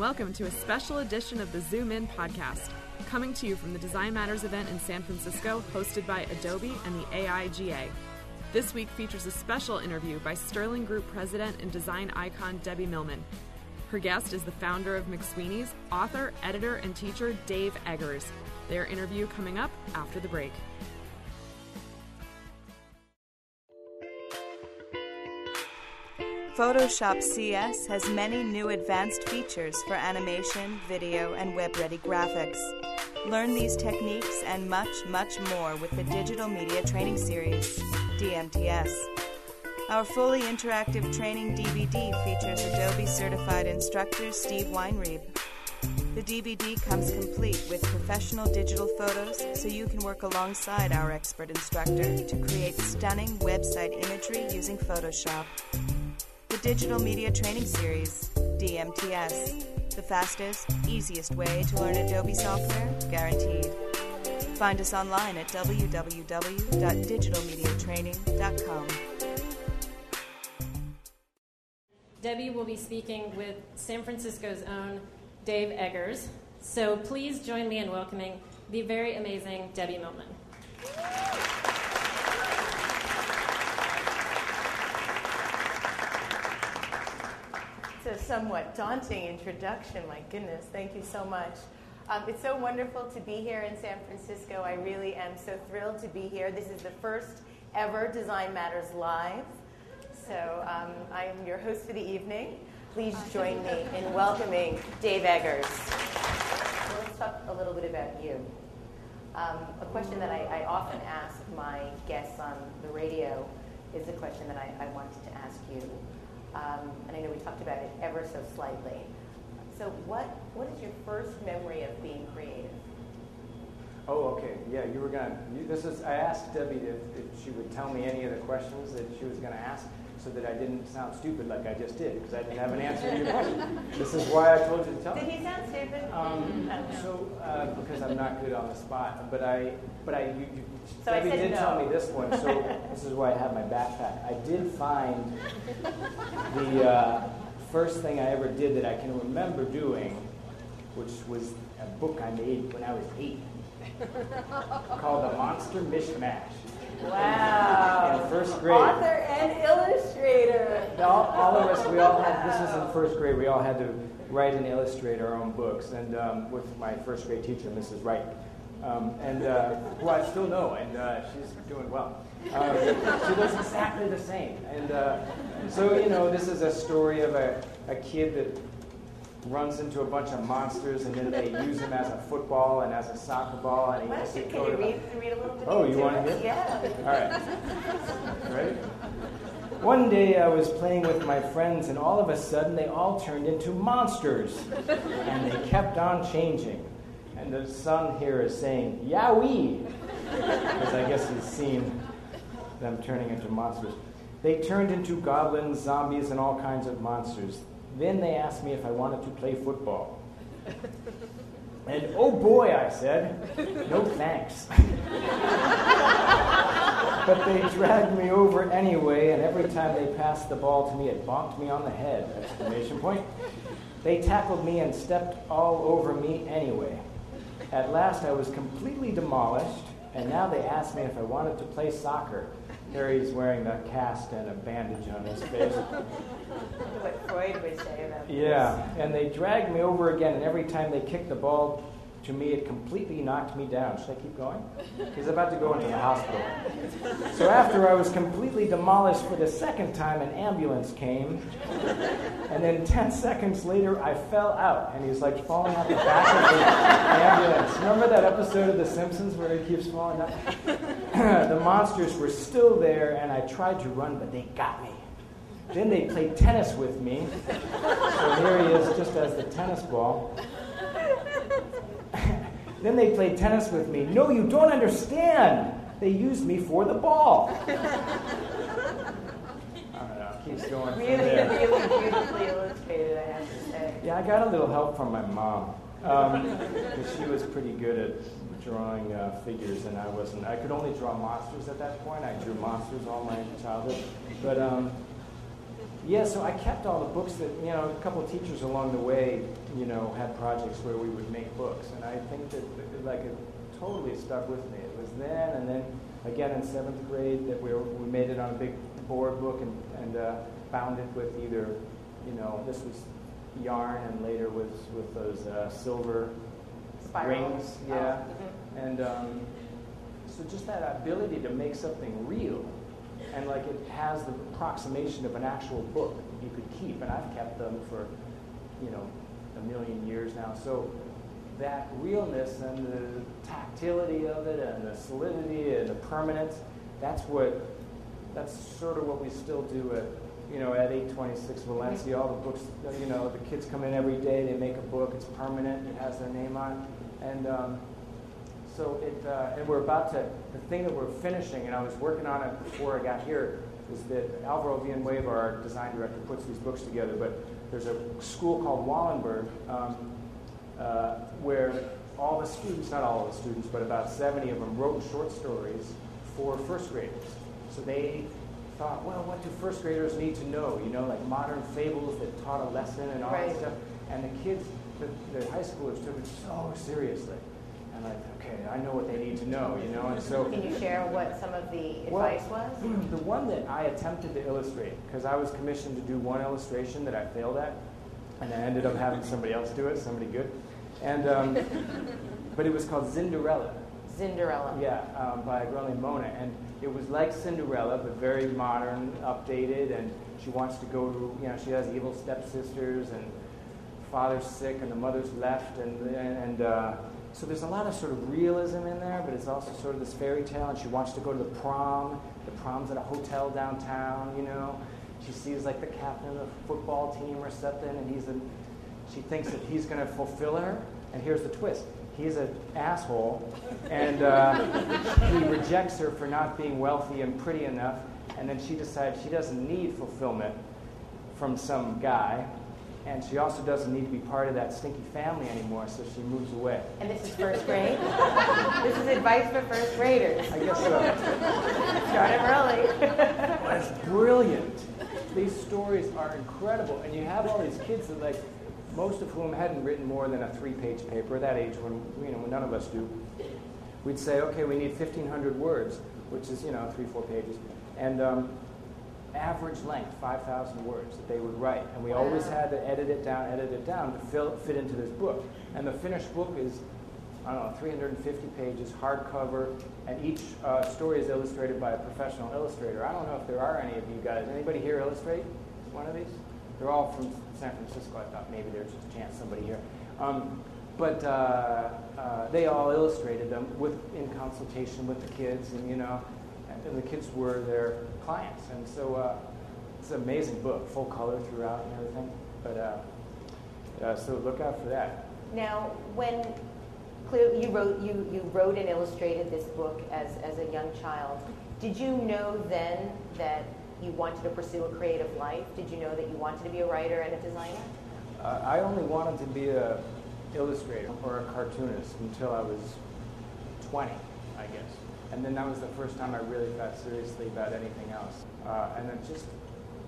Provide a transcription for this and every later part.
Welcome to a special edition of the Zoom In podcast, coming to you from the Design Matters event in San Francisco, hosted by Adobe and the AIGA. This week features a special interview by Sterling Group president and design icon Debbie Millman. Her guest is the founder of McSweeney's, author, editor, and teacher Dave Eggers. Their interview coming up after the break. Photoshop CS has many new advanced features for animation, video, and web ready graphics. Learn these techniques and much, much more with the Digital Media Training Series, DMTS. Our fully interactive training DVD features Adobe certified instructor Steve Weinreib. The DVD comes complete with professional digital photos so you can work alongside our expert instructor to create stunning website imagery using Photoshop. The Digital Media Training Series, DMTS. The fastest, easiest way to learn Adobe software, guaranteed. Find us online at www.digitalmediatraining.com. Debbie will be speaking with San Francisco's own Dave Eggers. So please join me in welcoming the very amazing Debbie Millman. A somewhat daunting introduction, my goodness. Thank you so much. Um, it's so wonderful to be here in San Francisco. I really am so thrilled to be here. This is the first ever Design Matters Live. So um, I am your host for the evening. Please join me in welcoming Dave Eggers. So let's talk a little bit about you. Um, a question that I, I often ask my guests on the radio is a question that I, I wanted to ask you. Um, and I know we talked about it ever so slightly. So, what, what is your first memory of being creative? Oh, okay. Yeah, you were gonna. This is. I asked Debbie if, if she would tell me any of the questions that she was gonna ask, so that I didn't sound stupid like I just did, because I didn't have an answer to your question. This is why I told you to tell Did me. he sound stupid? Um, I don't know. so, uh, because I'm not good on the spot, but I, but I, you, you, So Debbie said did tell me this one, so this is why I have my backpack. I did find the uh, first thing I ever did that I can remember doing, which was a book I made when I was eight, called The Monster Mishmash. Wow. In first grade. Author and illustrator. All, all of us, we all had, this was in first grade, we all had to write and illustrate our own books, and um, with my first grade teacher, Mrs. Wright, um, and uh, who I still know, and uh, she's doing well. Um, she does exactly the same. And uh, so, you know, this is a story of a, a kid that runs into a bunch of monsters, and then they use him as a football and as a soccer ball, and he has to go to the- read, read a little bit? Oh, you wanna hear? Yeah. all right. Ready? One day I was playing with my friends, and all of a sudden they all turned into monsters. And they kept on changing. And the son here is saying, Yowie! Because I guess he's seen them turning into monsters. They turned into goblins, zombies, and all kinds of monsters. Then they asked me if I wanted to play football. And oh boy, I said, no thanks. But they dragged me over anyway, and every time they passed the ball to me, it bonked me on the head! Exclamation point. They tackled me and stepped all over me anyway. At last, I was completely demolished, and now they asked me if I wanted to play soccer. Harry's wearing a cast and a bandage on his face. What Freud would say about this. Yeah, and they dragged me over again, and every time they kicked the ball to me, it completely knocked me down. Should I keep going? He's about to go into the hospital. So after I was completely demolished for the second time, an ambulance came, and then 10 seconds later, I fell out, and he's like falling out the back of the ambulance. Remember that episode of The Simpsons where he keeps falling down? the monsters were still there, and I tried to run, but they got me. Then they played tennis with me. So here he is, just as the tennis ball. Then they played tennis with me. No, you don't understand. They used me for the ball. I don't know. Keeps going. Really, there. really beautifully illustrated, I have to say. Yeah, I got a little help from my mom. Because she was pretty good at drawing uh, figures, and I wasn't. I could only draw monsters at that point. I drew monsters all my childhood. But um, yeah, so I kept all the books that, you know, a couple of teachers along the way, you know, had projects where we would make books. And I think that, like, it totally stuck with me. It was then, and then again in seventh grade, that we, were, we made it on a big board book and, and uh, bound it with either, you know, this was yarn and later was with those uh, silver Spiral. rings. Oh, Yeah. mhm. And um, so just that ability to make something real and like it has the approximation of an actual book that you could keep. And I've kept them for, you know, a million years now. So that realness and the tactility of it and the solidity and the permanence, that's what, that's sort of what we still do at, you know, at 826 Valencia. All the books, you know, the kids come in every day, they make a book, it's permanent, it has their name on. And um, so it, uh, and we're about to, the thing that we're finishing, and I was working on it before I got here, is that Alvaro Villanueva, our design director, puts these books together. But there's a school called Wallenberg um, uh, where all the students, not all of the students, but about 70 of them wrote short stories for first graders. So they thought, well, what do first graders need to know? You know, like modern fables that taught a lesson and all Right. that stuff. And the kids, the, the high schoolers took it so seriously. And like, okay, I know what they need to know, you know? And so Can you share what some of the Well, advice was? the one that I attempted to illustrate, because I was commissioned to do one illustration that I failed at, and I ended up having somebody else do it, somebody good. And, um, but it was called Zinderella. Cinderella. Yeah, um, by a girl named Mona. And it was like Cinderella, but very modern, updated. And she wants to go to, you know, she has evil stepsisters, and father's sick, and the mother's left. And, and, and uh, so there's a lot of sort of realism in there, but it's also sort of this fairy tale. And she wants to go to the prom. The prom's at a hotel downtown, you know. She sees like the captain of the football team or something, and he's a, she thinks that he's going to fulfill her. And here's the twist he's an asshole, and uh, he rejects her for not being wealthy and pretty enough. And then she decides she doesn't need fulfillment from some guy, and she also doesn't need to be part of that stinky family anymore, so she moves away. And this is first grade? this is advice for first graders. I guess so. Start early. It's brilliant. These stories are incredible, and you have all these kids that like, most of whom hadn't written more than a three-page paper. At that age, when you know, when none of us do, we'd say, okay, we need 1,500 words, which is you know three, four pages, and um, average length, 5,000 words that they would write, and we always had to edit it down, edit it down to fill, fit into this book. And the finished book is I don't know, 350 pages, hardcover, and each uh, story is illustrated by a professional illustrator. I don't know if there are any of you guys. Anybody here illustrate one of these? They're all from San Francisco. I thought maybe there's just a chance somebody here. Um, but uh, uh, they all illustrated them with in consultation with the kids, and you know, the kids were their clients. And so uh, it's an amazing book, full color throughout and everything. But uh, uh, so look out for that. Now, when clearly you wrote you, you wrote and illustrated this book as, as a young child, did you know then that you wanted to pursue a creative life? Did you know that you wanted to be a writer and a designer? Uh, I only wanted to be a illustrator or a cartoonist until I was 20, I guess. And then that was the first time I really thought seriously about anything else. Uh, and it just,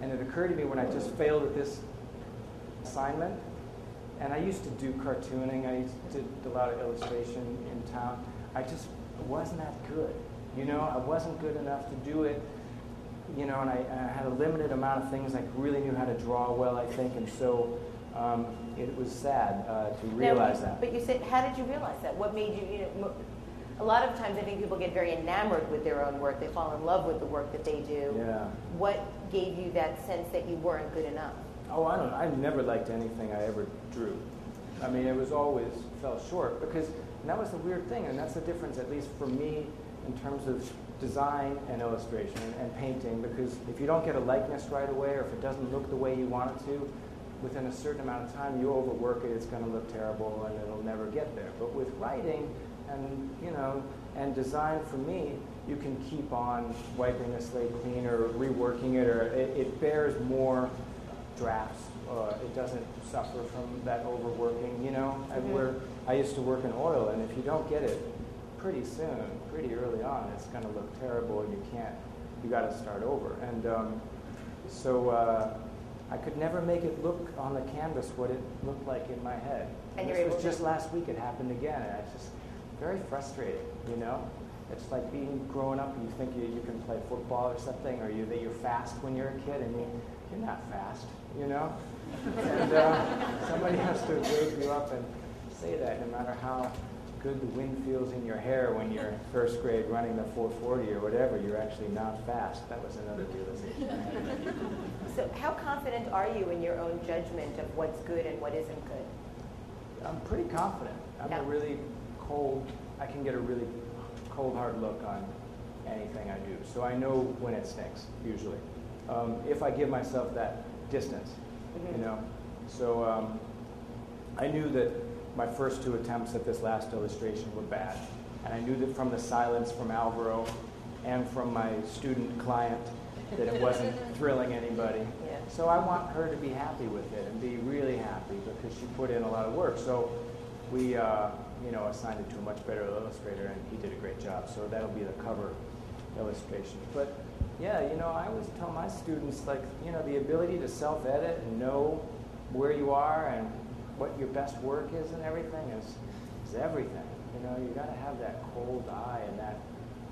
and it occurred to me when I just failed at this assignment, and I used to do cartooning. I used to do a lot of illustration in town. I just wasn't that good. You know, I wasn't good enough to do it you know, and I, I had a limited amount of things. I really knew how to draw well, I think, and so um, it was sad uh, to realize Now, that. But you said, how did you realize that? What made you, you know, a lot of times I think people get very enamored with their own work. They fall in love with the work that they do. Yeah. What gave you that sense that you weren't good enough? Oh, I don't know. I never liked anything I ever drew. I mean, it was always fell short because that was the weird thing, and that's the difference, at least for me, in terms of design and illustration and painting because if you don't get a likeness right away or if it doesn't look the way you want it to, within a certain amount of time you overwork it, it's going to look terrible and it'll never get there. But with writing and you know and design for me, you can keep on wiping the slate clean or reworking it, or it, it bears more drafts. Uh, it doesn't suffer from that overworking. You know, I, where I used to work in oil, and if you don't get it pretty soon, pretty early on, it's going to look terrible, and you can't. You got to start over. And um, so uh, I could never make it look on the canvas what it looked like in my head. And this you're was just last week. It happened again, and it's just very frustrating. You know, it's like being growing up. and You think you, you can play football or something, or you that you're fast when you're a kid, and you, you're not fast. You know, and uh, somebody has to wake you up and say that, no matter how good the wind feels in your hair when you're in first grade running the 440 or whatever, you're actually not fast. That was another realization. So, how confident are you in your own judgment of what's good and what isn't good? I'm pretty confident. I'm Yeah. a really cold, I can get a really cold hard look on anything I do. So I know when it stinks, usually. Um, if I give myself that distance, Mhm. you know. So um, I knew that my first two attempts at this last illustration were bad. And I knew that from the silence from Alvaro and from my student client that it wasn't thrilling anybody. Yeah. So I want her to be happy with it and be really happy because she put in a lot of work. So we, uh, you know, assigned it to a much better illustrator, and he did a great job. So that'll be the cover illustration. But yeah, you know, I always tell my students like, you know, the ability to self-edit and know where you are and what your best work is and everything is is everything. You know, you got to have that cold eye and that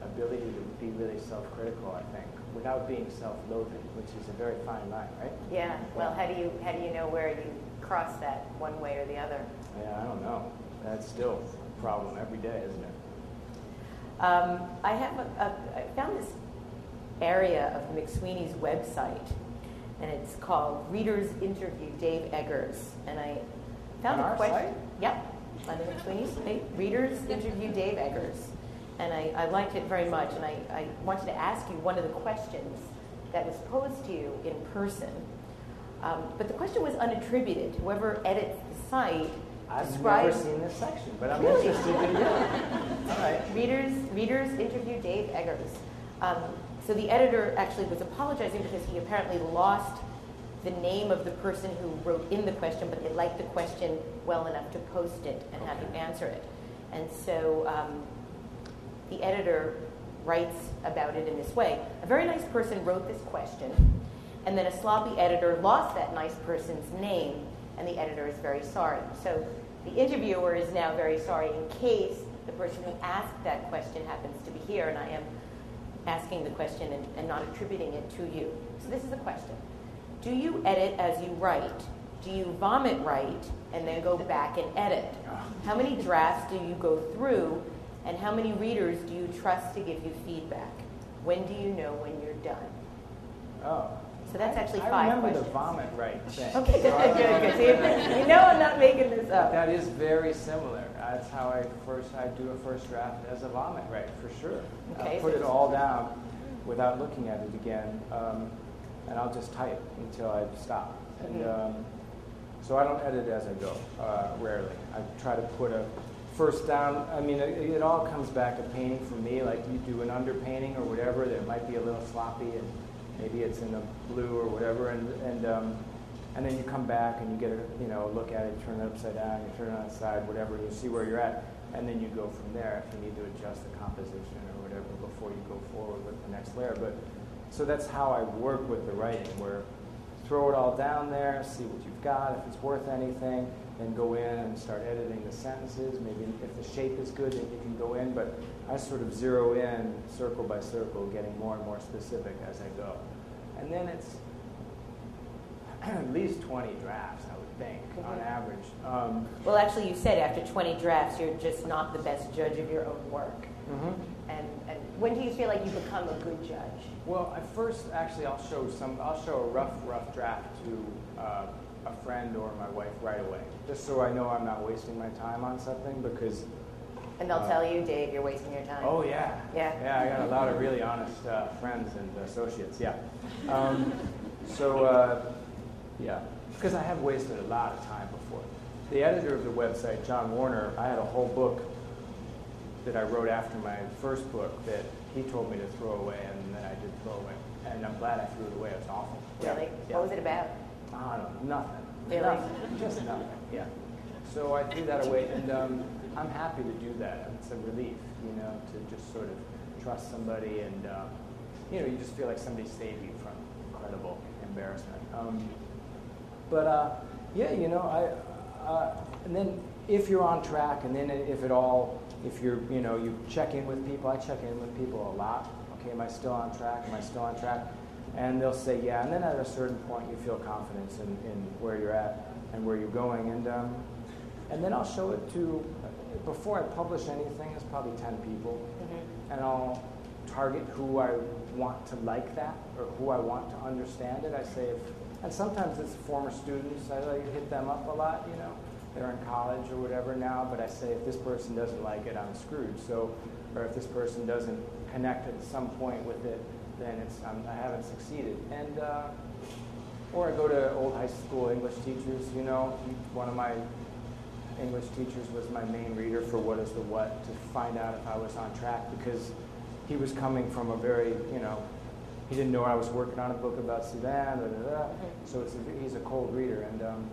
ability to be really self-critical. I think without being self-loathing, which is a very fine line, right? Yeah. Well, how do you how do you know where you cross that one way or the other? Yeah, I don't know. That's still a problem every day, isn't it? Um, I have a, a, I found this area of McSweeney's website, and it's called Readers Interview Dave Eggers, and I found On a our question. site? Yep, on the McSweeney's site, Readers Interview Dave Eggers, and I, I liked it very much, and I, I wanted to ask you one of the questions that was posed to you in person. Um, but the question was unattributed. Whoever edits the site I've never seen this section, but I'm Really? interested in it. All right. Readers, readers interview Dave Eggers. Um, so the editor actually was apologizing because he apparently lost the name of the person who wrote in the question, but they liked the question well enough to post it and have you answer it. And so um, the editor writes about it in this way. A very nice person wrote this question, and then a sloppy editor lost that nice person's name, and the editor is very sorry. So the interviewer is now very sorry in case the person who asked that question happens to be here, and I am asking the question and, and not attributing it to you. So this is the question. Do you edit as you write? Do you vomit write and then go back and edit? How many drafts do you go through and how many readers do you trust to give you feedback? When do you know when you're done? Oh. So that's I- actually I five remember questions. the vomit right thing. Okay, good, good, good. See, you know I'm not making this up. That is very similar. That's how I first I do a first draft as a vomit right for sure. Okay, I'll put so- it all down without looking at it again, um, and I'll just type until I stop. And Mhm. um, so I don't edit as I go. Uh, rarely. I try to put a first down. I mean, it, it all comes back to painting for me. Like you do an underpainting or whatever that might be a little sloppy, and maybe it's in a blue or whatever, and and um, and then you come back and you get a you know look at it, turn it upside down, you turn it on its side, whatever, and you see where you're at, and then you go from there if you need to adjust the composition or whatever before you go forward with the next layer. But so that's how I work with the writing, where throw it all down there, see what you've got, if it's worth anything, then go in and start editing the sentences. Maybe if the shape is good, then you can go in. But I sort of zero in circle by circle, getting more and more specific as I go. And then it's at least 20 drafts, I would think, on Mhm. average. Um, Well, actually, you said after 20 drafts, you're just not the best judge of your own work. And, and when do you feel like you become a good judge? Well, I first actually I'll show some. I'll show a rough, rough draft to uh, a friend or my wife right away, just so I know I'm not wasting my time on something. Because And they'll Uh, tell you, Dave, you're wasting your time. Oh yeah. Yeah. Yeah, I got a lot of really honest uh, friends and associates. Yeah. Um, so uh, yeah, because I have wasted a lot of time before. The editor of the website, John Warner, I had a whole book that I wrote after my first book that he told me to throw away, and then I did throw away. And I'm glad I threw it away. It was awful. Really? Yeah. What was it about? I don't know, nothing. Really? Nothing. Just nothing. Yeah. So I threw that away, and um, I'm happy to do that. It's a relief, you know, to just sort of trust somebody, and uh, you know, you just feel like somebody saved you from incredible embarrassment. Um, but uh, yeah, you know, I uh, and then if you're on track, and then if at all, if you're, you know, you check in with people. I check in with people a lot. Okay, am I still on track? Am I still on track? And they'll say yeah. And then at a certain point, you feel confidence in, in where you're at and where you're going. And um, and then I'll show it to. Before I publish anything, it's probably ten people, and I'll target who I want to like that or who I want to understand it. I say, if, and sometimes it's former students. I like hit them up a lot. You know, they're in college or whatever now. But I say, if this person doesn't like it, I'm screwed. So, or if this person doesn't connect at some point with it, then it's I'm, I haven't succeeded. And uh, or I go to old high school English teachers. You know, one of my English teachers was my main reader for What is the What to find out if I was on track because he was coming from a very, you know, he didn't know I was working on a book about Sudan, da, da, da. so it's a, he's a cold reader. And um,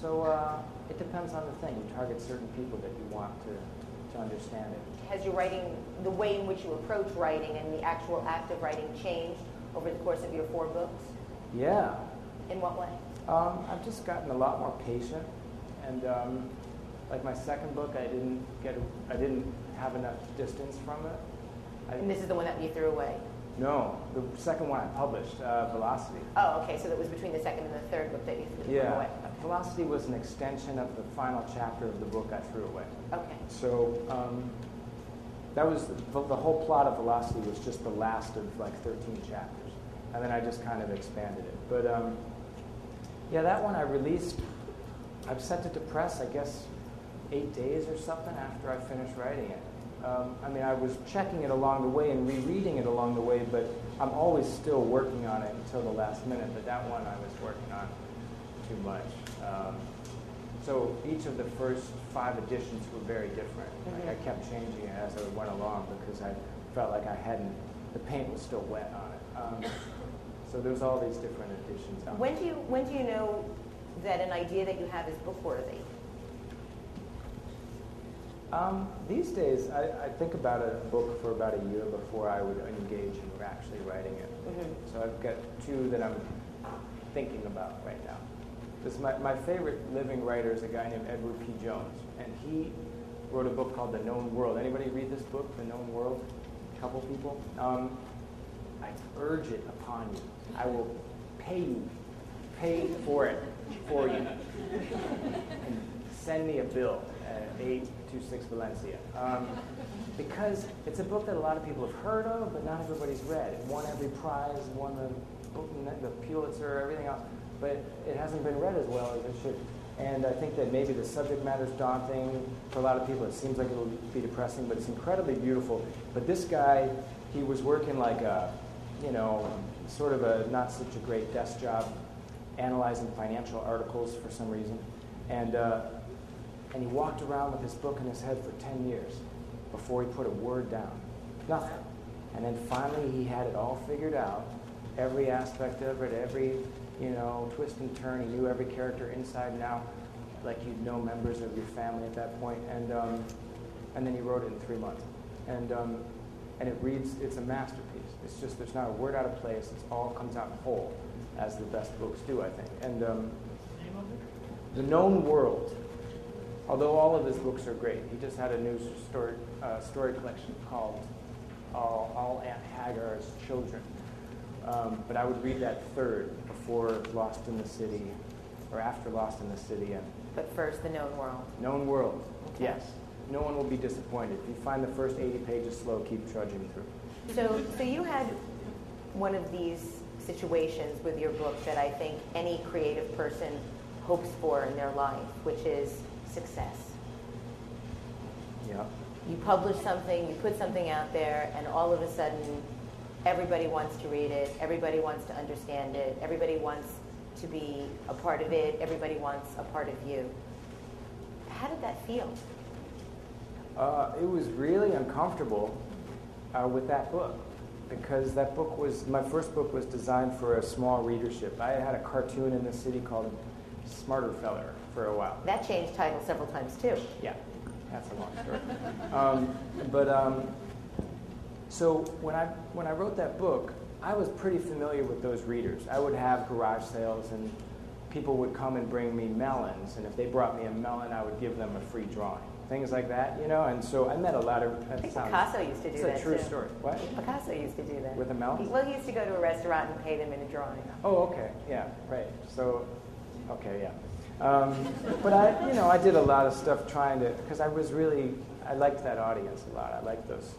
so uh, it depends on the thing. You target certain people that you want to, to understand it. Has your writing, the way in which you approach writing and the actual act of writing changed over the course of your four books? Yeah, In what way? Um, I've just gotten a lot more patient, and um, like my second book, I didn't get, I didn't have enough distance from it. I, And this is the one that you threw away? no, the second one I published, uh, Velocity. Oh, okay, so that was between the second and the third book that you threw Yeah, away? Velocity was an extension of the final chapter of the book I threw away. Okay. So um, that was the, the whole plot of Velocity was just the last of like 13 chapters, and then I just kind of expanded it. But um, yeah, that one I released. I've sent it to press, I guess, eight days or something after I finished writing it. Um, I mean, I was checking it along the way and rereading it along the way, but I'm always still working on it until the last minute. But that one I was working on too much. Um, so each of the first five editions were very different. Like I kept changing it as I went along because I felt like I hadn't, the paint was still wet on it. Um, so there's all these different editions. When do you, when do you know that an idea that you have is book worthy? Um, these days, I, I think about a book for about a year before I would engage in actually writing it. So I've got two that I'm thinking about right now. This my, my favorite living writer is a guy named Edward P. Jones, and he wrote a book called The Known World. Anybody read this book, The Known World? A couple people. Um, I urge it upon you. I will pay you, pay for it for you, send me a bill at 826 Valencia. Um, because it's a book that a lot of people have heard of, but not everybody's read. It won every prize, won the, book, the Pulitzer, everything else, but it hasn't been read as well as it should. And I think that maybe the subject matter is daunting for a lot of people. It seems like it'll be depressing, but it's incredibly beautiful. But this guy, he was working like a, you know, sort of a not such a great desk job, analyzing financial articles for some reason, and uh, and he walked around with his book in his head for ten years before he put a word down, nothing. And then finally, he had it all figured out, every aspect of it, every you know twist and turn. He knew every character inside and out, like you'd know members of your family at that point. And um, and then he wrote it in three months, and um, and it reads. It's a masterpiece. It's just there's not a word out of place. It all comes out whole, as the best books do, I think. And um, the known world. Although all of his books are great, he just had a new story, uh, story collection called All, all Aunt Hagar's Children. Um, but I would read that third before Lost in the City, or after Lost in the City, and But first, the known world. Known World. Yes. No one will be disappointed. If you find the first 80 pages slow, keep trudging through. So, so you had one of these situations with your book that I think any creative person hopes for in their life, which is success. Yeah. You publish something, you put something out there, and all of a sudden, everybody wants to read it, everybody wants to understand it, everybody wants to be a part of it, everybody wants a part of you. How did that feel? Uh, it was really uncomfortable uh, with that book because that book was my first book was designed for a small readership. I had a cartoon in the city called Smarter Feller for a while. That changed title several times too. Yeah, that's a long story. um, but um, so when I when I wrote that book, I was pretty familiar with those readers. I would have garage sales, and people would come and bring me melons, and if they brought me a melon, I would give them a free drawing, things like that, you know. And so I met a lot of. That sounds- Picasso used to do it's that a true too. story. What? Picasso used to do that. With a melon? Well, he used to go to a restaurant and pay them in a drawing. Oh, okay, yeah, right. So, okay, yeah. Um, but I, you know, I did a lot of stuff trying to, because I was really, I liked that audience a lot. I liked those,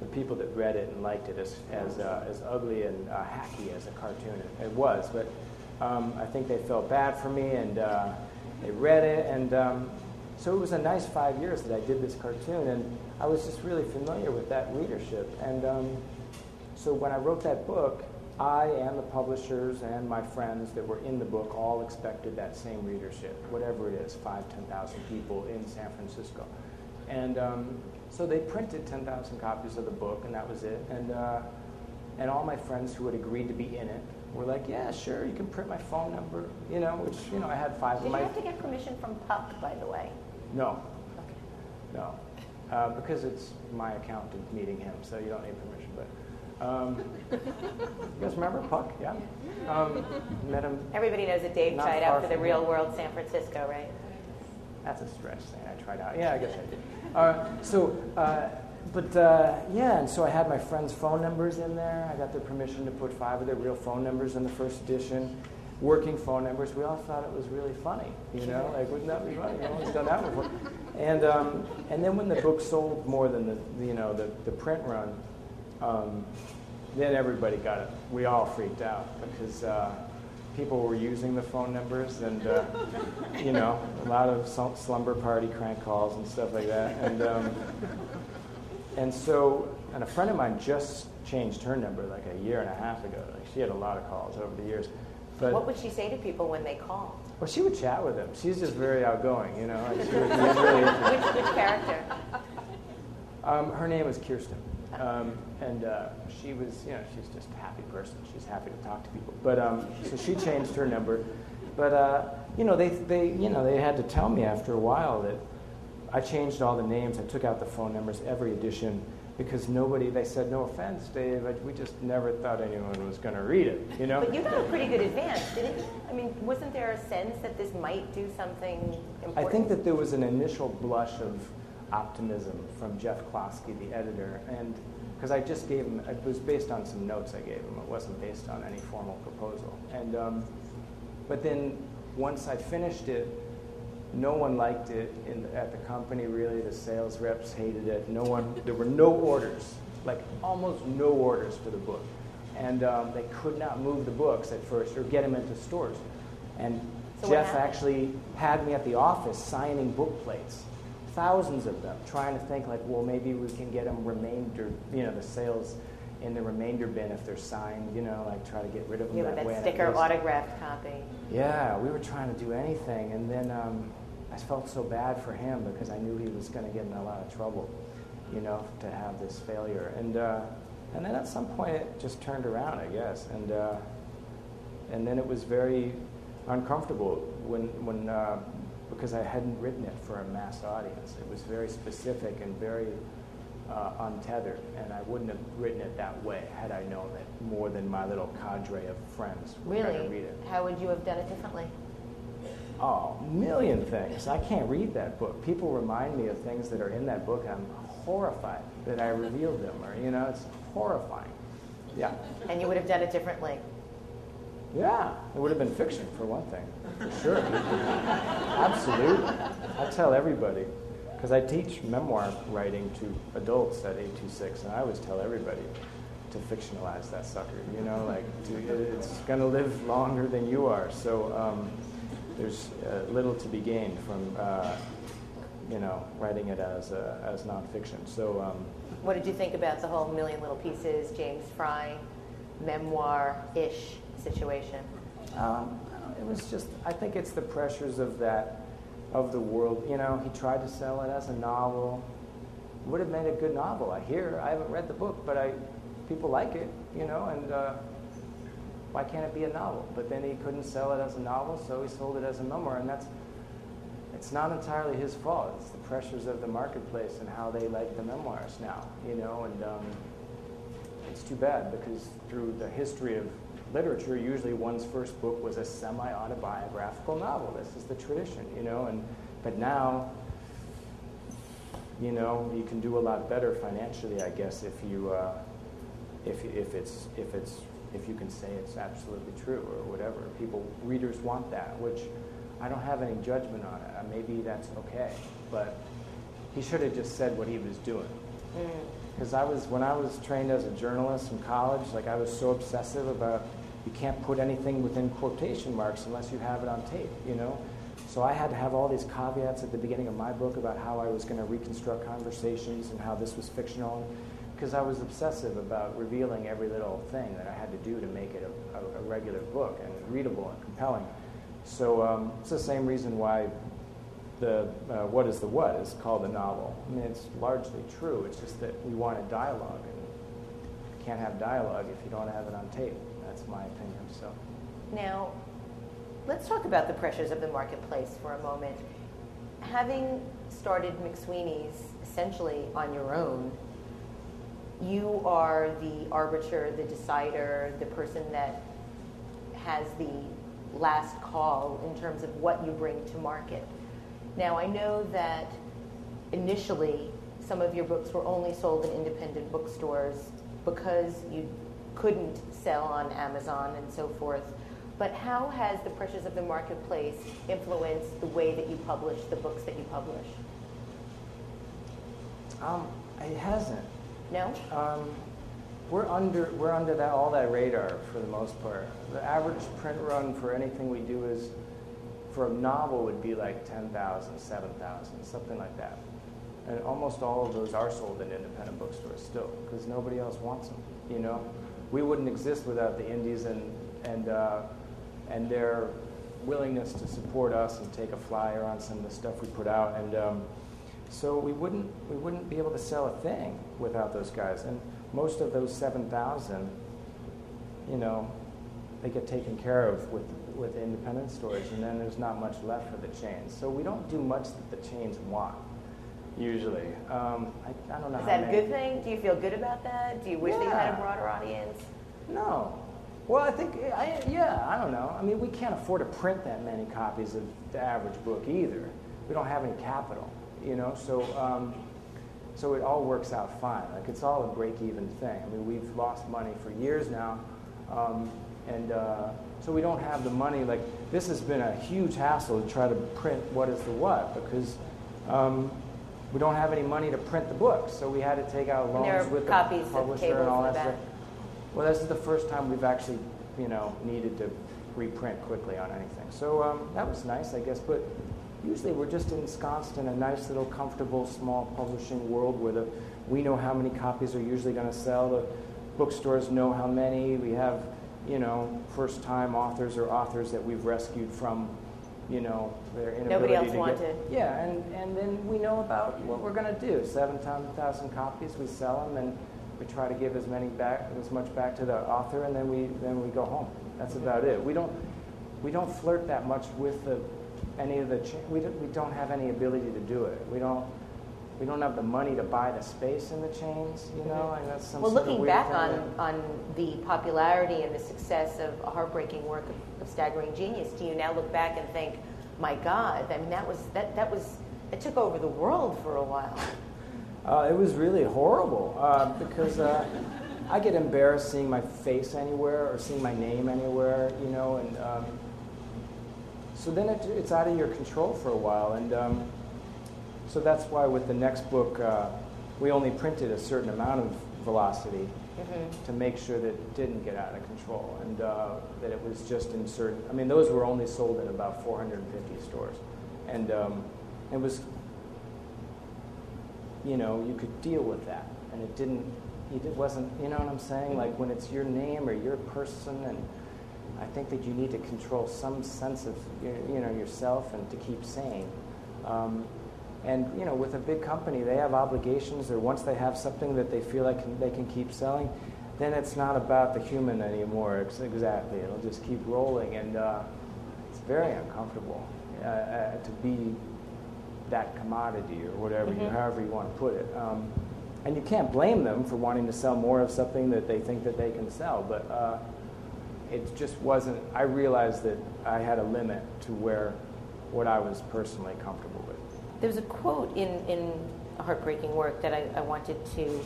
the people that read it and liked it as as uh, as ugly and uh, hacky as a cartoon it, it was. But um, I think they felt bad for me and uh, they read it, and um, so it was a nice five years that I did this cartoon, and I was just really familiar with that readership, and. Um, so when I wrote that book, I and the publishers and my friends that were in the book all expected that same readership, whatever it is, five, 10,000 people in San Francisco. And um, so they printed 10,000 copies of the book, and that was it. And, uh, and all my friends who had agreed to be in it were like, yeah, sure, you can print my phone number, you know, which, you know, I had five Did of you have to get permission from Puck, by the way? No, no, uh, because it's my accountant meeting him, so you don't need permission. But um, you guys remember Puck? Yeah. Um, met him. Everybody knows that Dave Not tried out for the real here. world San Francisco, right? That's a stretch thing. I tried out. Yeah, I guess I did. Uh, so, uh, but uh, yeah, and so I had my friends' phone numbers in there. I got their permission to put five of their real phone numbers in the first edition. Working phone numbers. We all thought it was really funny. You know, like wouldn't that be funny? No one's done that before. And um, and then when the book sold more than the you know the, the print run, um, then everybody got it. We all freaked out because uh, people were using the phone numbers and, uh, you know, a lot of sl- slumber party crank calls and stuff like that. And, um, and so, and a friend of mine just changed her number like a year and a half ago. Like she had a lot of calls over the years. But, What would she say to people when they call? well, she would chat with them. She's just very outgoing, you know. Like be really, Which, which character? Um, her name was Kirsten, um, and uh, she was, you know, she's just a happy person. She's happy to talk to people. But um, so she changed her number, but uh, you know, they, they, you know, they had to tell me after a while that I changed all the names. I took out the phone numbers every edition because nobody. They said, "No offense, Dave, we just never thought anyone was going to read it." You know. But you got a pretty good advance, didn't you? I mean, wasn't there a sense that this might do something important? I think that there was an initial blush of optimism from Geoff Kloske, the editor, and because I just gave him, it was based on some notes I gave him. It wasn't based on any formal proposal. And um, but then once I finished it, no one liked it in the, at the company. Really, the sales reps hated it. No one. There were no orders, like almost no orders for the book, and um, they could not move the books at first or get them into stores. And So Geoff actually had me at the office signing book plates, thousands of them, trying to think like, well, maybe we can get them remainder, you know, the sales in the remainder bin if they're signed, you know, like try to get rid of them Yeah, that way. that at sticker autographed copy. yeah, we were trying to do anything, and then um, I felt so bad for him because I knew he was going to get in a lot of trouble, you know, to have this failure. And uh, and then at some point it just turned around, I guess, and uh, and then it was very uncomfortable when when uh, because I hadn't written it for a mass audience. It was very specific and very uh, untethered, and I wouldn't have written it that way had I known that more than my little cadre of friends were going to read it. How would you have done it differently? Oh, million things. I can't read that book. People remind me of things that are in that book. I'm horrified that I revealed them, or you know, it's horrifying. Yeah, And you would have done it differently. yeah. It would have been fiction for one thing, for sure. Absolutely. I tell everybody because I teach memoir writing to adults at 826, and I always tell everybody to fictionalize that sucker. You know, like to, it's going to live longer than you are. So um, there's uh, little to be gained from uh, you know, writing it as uh, as nonfiction. So. Um, What did you think about the whole Million Little Pieces, James Frey, memoir-ish situation? Um, it was just, I think it's the pressures of that, of the world. You know, he tried to sell it as a novel. Would have made a good novel. I hear. I haven't read the book, but I, people like it. You know, and uh, why can't it be a novel? But then he couldn't sell it as a novel, so he sold it as a memoir, and that's. It's not entirely his fault. It's the pressures of the marketplace and how they like the memoirs now. You know, and um, it's too bad because through the history of literature, usually one's first book was a semi-autobiographical novel. This is the tradition, you know. And but now, you know, you can do a lot better financially, I guess, if you uh, if if it's if it's if you can say it's absolutely true or whatever. People readers want that, which I don't have any judgment on it. Uh, Maybe that's okay, but he should have just said what he was doing. Because I was, when I was trained as a journalist in college, like I was so obsessive about you can't put anything within quotation marks unless you have it on tape, you know? So I had to have all these caveats at the beginning of my book about how I was going to reconstruct conversations and how this was fictional, because I was obsessive about revealing every little thing that I had to do to make it a, a, a regular book and readable and compelling. So um, it's the same reason why the uh, what is the what is called a novel. I mean, it's largely true. It's just that we wanted dialogue, and you can't have dialogue if you don't have it on tape. That's my opinion. So, Now, let's talk about the pressures of the marketplace for a moment. Having started McSweeney's essentially on your own, you are the arbiter, the decider, the person that has the last call in terms of what you bring to market. Now, I know that initially some of your books were only sold in independent bookstores because you couldn't sell on Amazon and so forth. But how has the pressures of the marketplace influenced the way that you publish the books that you publish? um, it hasn't. No? Um, we're under we're under that all that radar for the most part. The average print run for anything we do is for a novel would be like 10,000, 7,000, something like that. And almost all of those are sold in independent bookstores still because nobody else wants them. You know, we wouldn't exist without the indies and and uh, and their willingness to support us and take a flyer on some of the stuff we put out. And um, so we wouldn't we wouldn't be able to sell a thing without those guys. And most of those seven thousand, you know, they get taken care of with with independent stores, and then there's not much left for the chains. So we don't do much that the chains want. Usually, um, I, I don't know. Is that a good thing? Do you feel good about that? Do you wish that you had a broader audience? No. Well, I think, I, yeah, I don't know. I mean, we can't afford to print that many copies of the average book either. We don't have any capital, you know, so, um, so it all works out fine. Like, it's all a break-even thing. I mean, we've lost money for years now, um, and uh, so we don't have the money. Like, this has been a huge hassle to try to print what is the what, because um, we don't have any money to print the books, so we had to take out loans with the publisher and all that stuff. Well, this is the first time we've actually, you know, needed to reprint quickly on anything. So um, that was nice, I guess. But usually we're just ensconced in a nice little comfortable small publishing world where the, we know how many copies are usually going to sell. The bookstores know how many. We have, you know, first-time authors or authors that we've rescued from, you know, their inability Nobody else to get- wanted. yeah, and, and then we know about what we're going to do. Seven thousand copies, we sell them, and we try to give as many back, as much back to the author, and then we then we go home. That's mm-hmm. about it. We don't we don't flirt that much with the any of the cha- we don't, we don't have any ability to do it. We don't we don't have the money to buy the space in the chains. You know, and that's some Well, looking back on, that- on the popularity and the success of a heartbreaking work of, of Staggering Genius, do you now look back and think, my God, I mean, that was, that, that was, it took over the world for a while. Uh, it was really horrible uh, because uh, I get embarrassed seeing my face anywhere or seeing my name anywhere, you know, and um, so then it, it's out of your control for a while. And um, so that's why with the next book, uh, we only printed a certain amount of velocity to make sure that it didn't get out of control and uh, that it was just in certain. I mean, those were only sold in about 450 stores, and um, it was you know, you could deal with that, and it didn't. It wasn't. You know what I'm saying? Like when it's your name or your person, and I think that you need to control some sense of your- you know yourself and to keep sane. Um, and you know, with a big company, they have obligations, or once they have something that they feel like can, they can keep selling, then it's not about the human anymore. It's exactly. It'll just keep rolling, and uh, it's very uncomfortable uh, uh, to be that commodity or whatever, you, however you want to put it. Um, and you can't blame them for wanting to sell more of something that they think that they can sell, but uh, it just wasn't. I realized that I had a limit to where what I was personally comfortable with. There was a quote in, in Heartbreaking Work that I, I wanted to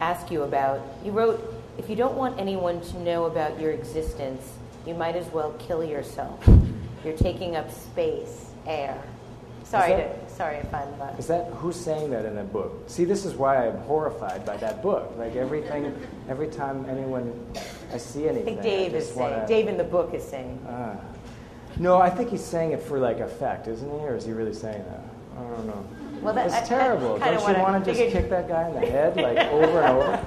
ask you about. You wrote, If you don't want anyone to know about your existence, you might as well kill yourself. You're taking up space, air. Sorry, that- to, sorry if I'm. Uh, Is that who's saying that in that book? See, this is why I'm horrified by that book. Like everything, every time anyone I see I anything, think Dave is just saying, wanna- Dave in the book is saying, Ah. no, I think he's saying it for like effect, isn't he? Or is he really saying that? I don't know. Well, that- it's I- I terrible. Don't you wanna just figure- kick that guy in the head like over and over?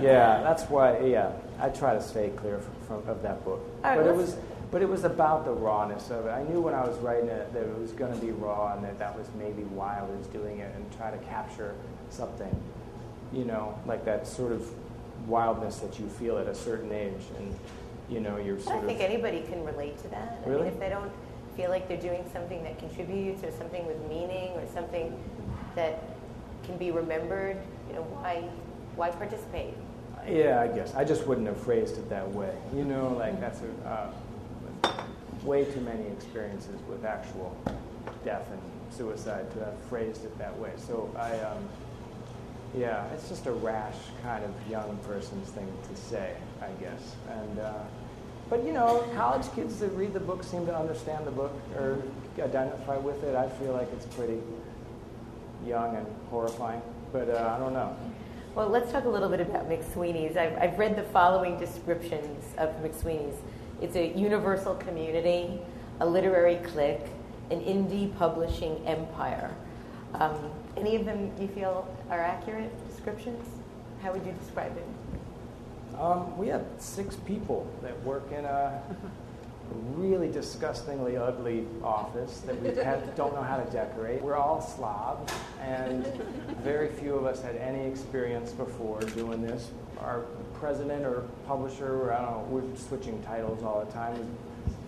Yeah, that's why. Yeah, I try to stay clear from, from of that book. Right, but it was, but it was about the rawness of it. I knew when I was writing it that it was going to be raw, and that that was maybe why I was doing it, and try to capture something, you know, like that sort of wildness that you feel at a certain age, and you know, you're sort of. I think anybody can relate to that. I Really? mean, if they don't feel like they're doing something that contributes or something with meaning or something that can be remembered, you know, why, why participate? Yeah, I guess I just wouldn't have phrased it that way. You know, like that's a, uh, way too many experiences with actual death and suicide to have phrased it that way. So I, um, yeah, it's just a rash kind of young person's thing to say, I guess. And uh, but you know, college kids that read the book seem to understand the book or identify with it. I feel like it's pretty young and horrifying, but uh, I don't know. Well, let's talk a little bit about McSweeney's. I've, I've read the following descriptions of McSweeney's it's a universal community, a literary clique, an indie publishing empire. Um, any of them you feel are accurate descriptions? How would you describe it? Um, we have six people that work in a really disgustingly ugly office that we don't know how to decorate. We're all slobs, and very few of us had any experience before doing this. Our president or publisher, or I don't know, we're switching titles all the time,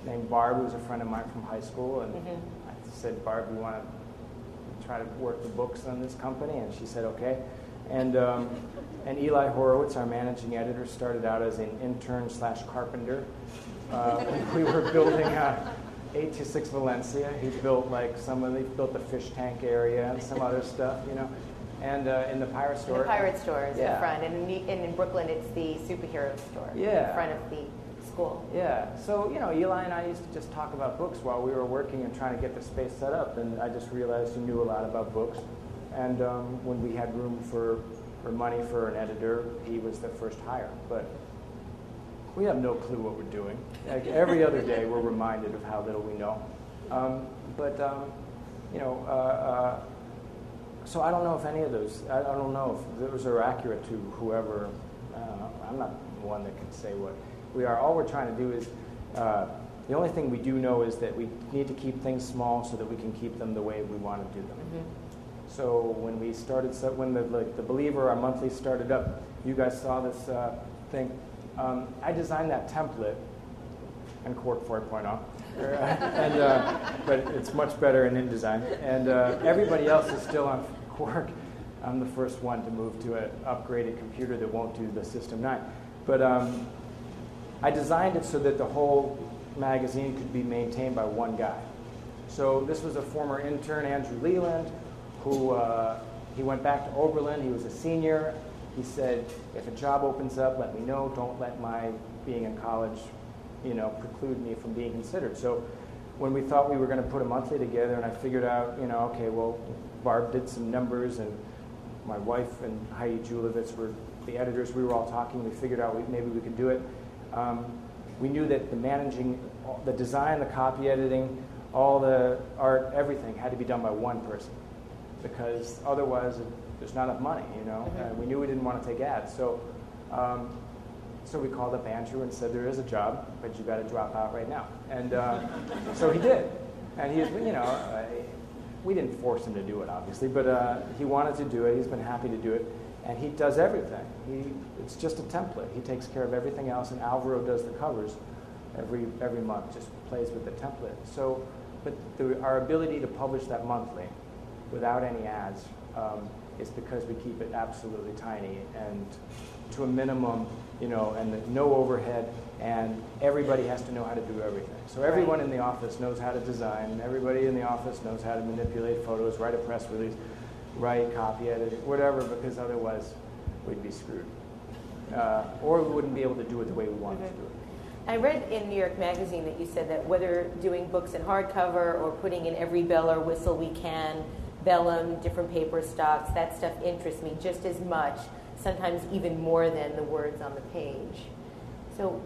named Barb, who's a friend of mine from high school, and I said, Barb, you want to try to work the books on this company? And she said, okay. And, um, and Eli Horowitz, our managing editor, started out as an intern slash carpenter. Uh, we were building a 826 Valencia. He built like some of the, built the fish tank area and some other stuff, you know. And uh, in the pirate store. The pirate store is Yeah. in front, and in, and in Brooklyn it's the superhero store Yeah. in front of the school. Yeah. So, you know, Eli and I used to just talk about books while we were working and trying to get the space set up. And I just realized he knew a lot about books. And um, when we had room for, or money for an editor, he was the first hire. But we have no clue what we're doing. Like every other day, we're reminded of how little we know. Um, but, um, you know, uh, uh, so I don't know if any of those, I, I don't know if those are accurate to whoever, know, I'm not one that can say what we are. All we're trying to do is, uh, the only thing we do know is that we need to keep things small so that we can keep them the way we want to do them. So when we started, so when the, like, the Believer, our monthly started up, you guys saw this uh, thing. Um, I designed that template and Quark 4.0. and, uh, but it's much better in InDesign. And uh, everybody else is still on Quark. I'm the first one to move to an upgraded computer that won't do the System 9. But um, I designed it so that the whole magazine could be maintained by one guy. So this was a former intern, Andrew Leland, who uh, he went back to Oberlin. He was a senior. He said, if a job opens up, let me know. Don't let my being in college, you know, preclude me from being considered. So when we thought we were going to put a monthly together, and I figured out, you know, okay, well, Barb did some numbers, and my wife and Heidi Julavits were the editors. We were all talking. We figured out we, maybe we could do it. Um, we knew that the managing, the design, the copy editing, all the art, everything had to be done by one person, because otherwise there's not enough money, you know. And we knew we didn't want to take ads, so um, so we called up Andrew and said there is a job, but you got to drop out right now. And uh, so he did, and he's you know. Uh, we didn't force him to do it, obviously, but uh, he wanted to do it. He's been happy to do it, and he does everything. He, it's just a template. He takes care of everything else, and Alvaro does the covers every every month. Just plays with the template. So, but the, our ability to publish that monthly, without any ads, um, is because we keep it absolutely tiny and to a minimum, you know, and no overhead, and everybody has to know how to do everything. So everyone Right. in the office knows how to design. Everybody in the office knows how to manipulate photos, write a press release, write, copy, edit, whatever, because otherwise we'd be screwed. Uh, or we wouldn't be able to do it the way we wanted to do it. I read in New York Magazine that you said that whether doing books in hardcover or putting in every bell or whistle we can, vellum, different paper stocks, that stuff interests me just as much, sometimes even more than the words on the page. So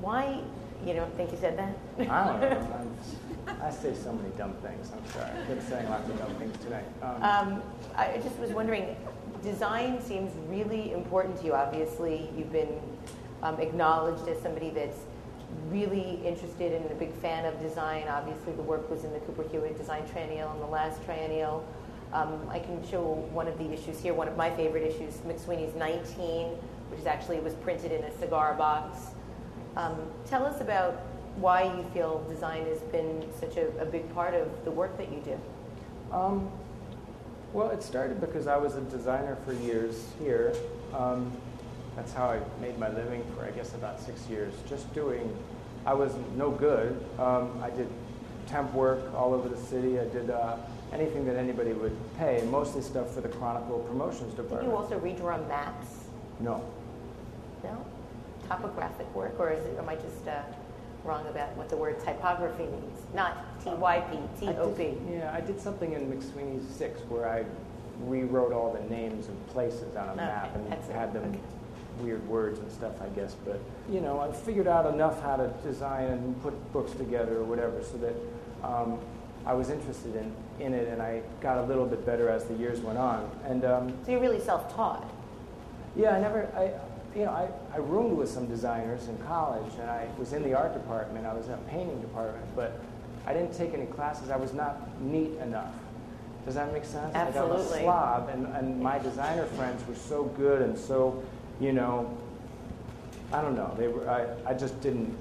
why, you don't think you said that? I don't know. I'm, I say so many dumb things. I'm sorry. I've been saying lots of dumb things today. Um, Um, I just was wondering, design seems really important to you. Obviously, you've been um, acknowledged as somebody that's really interested and a big fan of design. Obviously, the work was in the Cooper Hewitt Design Triennial and the last triennial. Um, I can show one of the issues here, one of my favorite issues, McSweeney's 19, which is actually was printed in a cigar box. Um, tell us about why you feel design has been such a, a big part of the work that you do. Um, well, it started because I was a designer for years here. Um, that's how I made my living for, I guess, about six years. Just doing, I was no good. Um, I did temp work all over the city. I did uh, anything that anybody would pay, mostly stuff for the Chronicle promotions Did department. you also redraw maps? No? Topographic work, or is it, am I just uh, wrong about what the word typography means? Not T Y P T O P. Yeah, I did something in McSweeney's six where I rewrote all the names of places on a map and had them okay. weird words and stuff, I guess. But you know, I figured out enough how to design and put books together or whatever, so that um, I was interested in in it, and I got a little bit better as the years went on. And um, So you're really self-taught. yeah, I never, I, you know, I, I roomed with some designers in college, and I was in the art department. I was in a painting department, but I didn't take any classes. I was not neat enough. Does that make sense? Like I'm a Absolutely. slob, and, and my designer friends were so good and so, you know, I don't know. They were. I, I just didn't.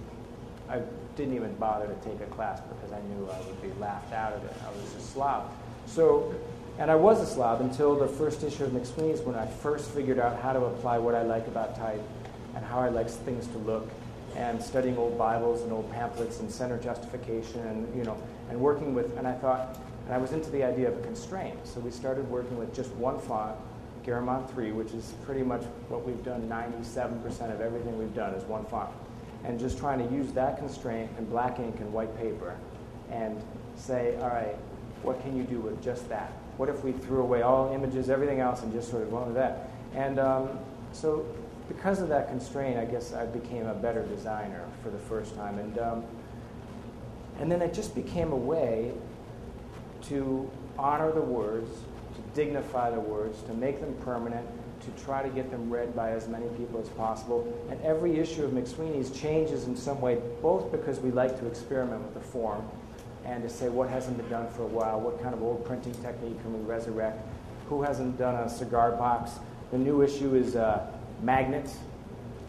I didn't even bother to take a class because I knew I would be laughed out of it. I was a slob. So, and I was a slob until the first issue of McSweeney's when I first figured out how to apply what I like about type and how I like things to look and studying old Bibles and old pamphlets and center justification and, you know, and working with, and I thought, and I was into the idea of a constraint. So we started working with just one font, Garamond 3, which is pretty much what we've done 97% of everything we've done is one font. And just trying to use that constraint in black ink and white paper and say, all right, what can you do with just that? What if we threw away all images, everything else, and just sort of went with that? And um, so, because of that constraint, I guess I became a better designer for the first time. And, um, and then it just became a way to honor the words, to dignify the words, to make them permanent, to try to get them read by as many people as possible. And every issue of McSweeney's changes in some way, both because we like to experiment with the form and to say what hasn't been done for a while, what kind of old printing technique can we resurrect, who hasn't done a cigar box. The new issue is uh, magnets,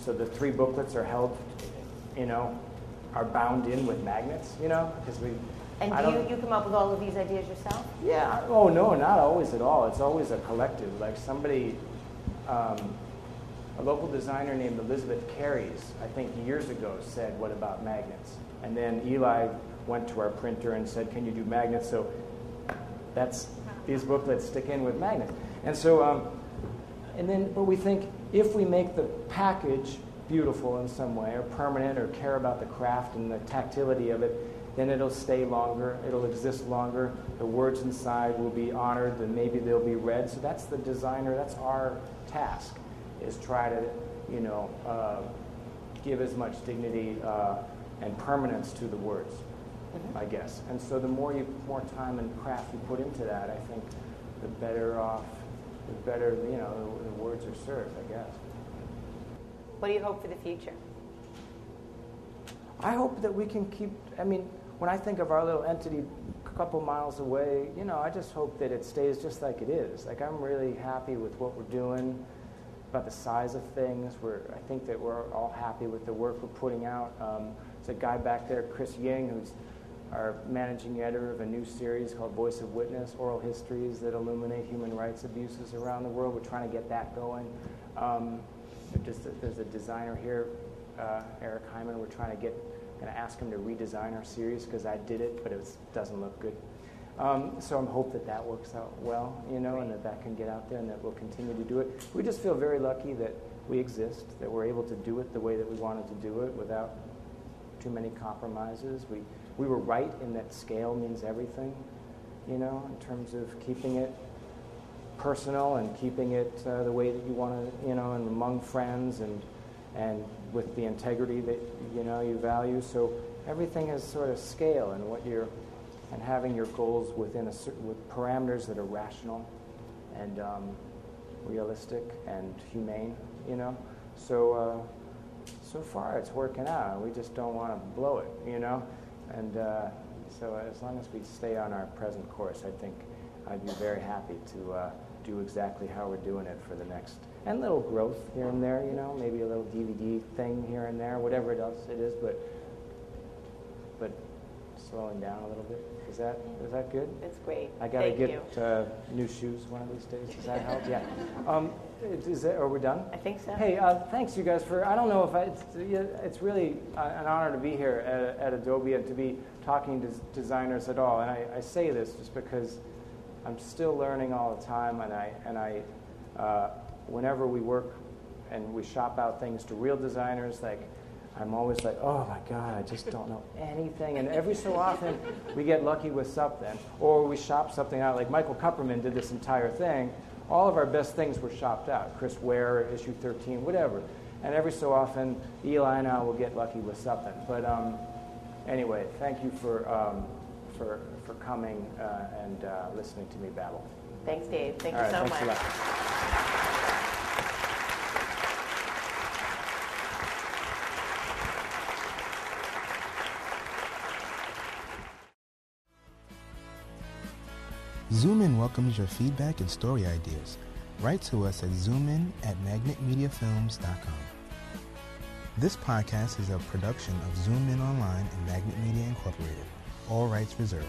so the three booklets are held, you know, are bound in with magnets, you know, because we. And do you, you come up with all of these ideas yourself? yeah. Oh no, not always at all. It's always a collective. Like somebody, um, a local designer named Elizabeth Carries, I think years ago, said, "What about magnets?" And then Eli went to our printer and said, "Can you do magnets?" So that's these booklets stick in with magnets. And so, um, and then, but we think if we make the package beautiful in some way, or permanent, or care about the craft and the tactility of it, then it'll stay longer, it'll exist longer, the words inside will be honored, and maybe they'll be read. So that's the designer, that's our task, is try to, you know, uh, give as much dignity uh, and permanence to the words, I guess. And so the more you, more time and craft you put into that, I think the better off the better, you know, the, the words are served, I guess. What do you hope for the future? I hope that we can keep. I mean, when I think of our little entity a couple miles away, you know, I just hope that it stays just like it is. Like I'm really happy with what we're doing, about the size of things. We're, I think that we're all happy with the work we're putting out. Um, there's a guy back there, Chris Ying, who's our managing editor of a new series called Voice of Witness: Oral Histories that illuminate human rights abuses around the world. We're trying to get that going. Um, a, there's a designer here, uh, Eric Hyman. We're trying to get, going to ask him to redesign our series because I did it, but it was, doesn't look good. Um, so I'm hope that that works out well, you know, and that that can get out there and that we'll continue to do it. We just feel very lucky that we exist, that we're able to do it the way that we wanted to do it without too many compromises. We, we were right in that scale means everything, you know, in terms of keeping it personal and keeping it uh, the way that you want to, you know, and among friends and and with the integrity that you know you value. So everything is sort of scale and what you're and having your goals within a certain with parameters that are rational and um, realistic and humane. You know, so uh, so far it's working out. We just don't want to blow it. You know, and uh, so as long as we stay on our present course, I think I'd be very happy to uh, do exactly how we're doing it for the next, and little growth here and there, you know, maybe a little DVD thing here and there, whatever it else it is, but but slowing down a little bit. Is that is that good? It's great. I gotta Thank get uh, new shoes one of these days. Does that help? Yeah. Um, is that, are we done? I think so. Hey, uh, thanks you guys for. I don't know if I, it's, it's really uh, an honor to be here at, at Adobe and to be talking to designers at all. And I, I say this just because I'm still learning all the time, and I and I, uh, whenever we work and we shop out things to real designers, like I'm always like, oh my God, I just don't know anything. And every so often we get lucky with something, or we shop something out. Like Michael Kupperman did this entire thing. All of our best things were shopped out. Chris Ware, issue 13, whatever. And every so often, Eli and I will get lucky with something. But um, anyway, thank you for, um, for, for coming uh, and uh, listening to me babble. Thanks, Dave. Thank All you right, so much. Lot. Zoom In welcomes your feedback and story ideas. Write to us at zoomin at magnetmediafilms.com. This podcast is a production of Zoom In Online and Magnet Media Incorporated. All rights reserved.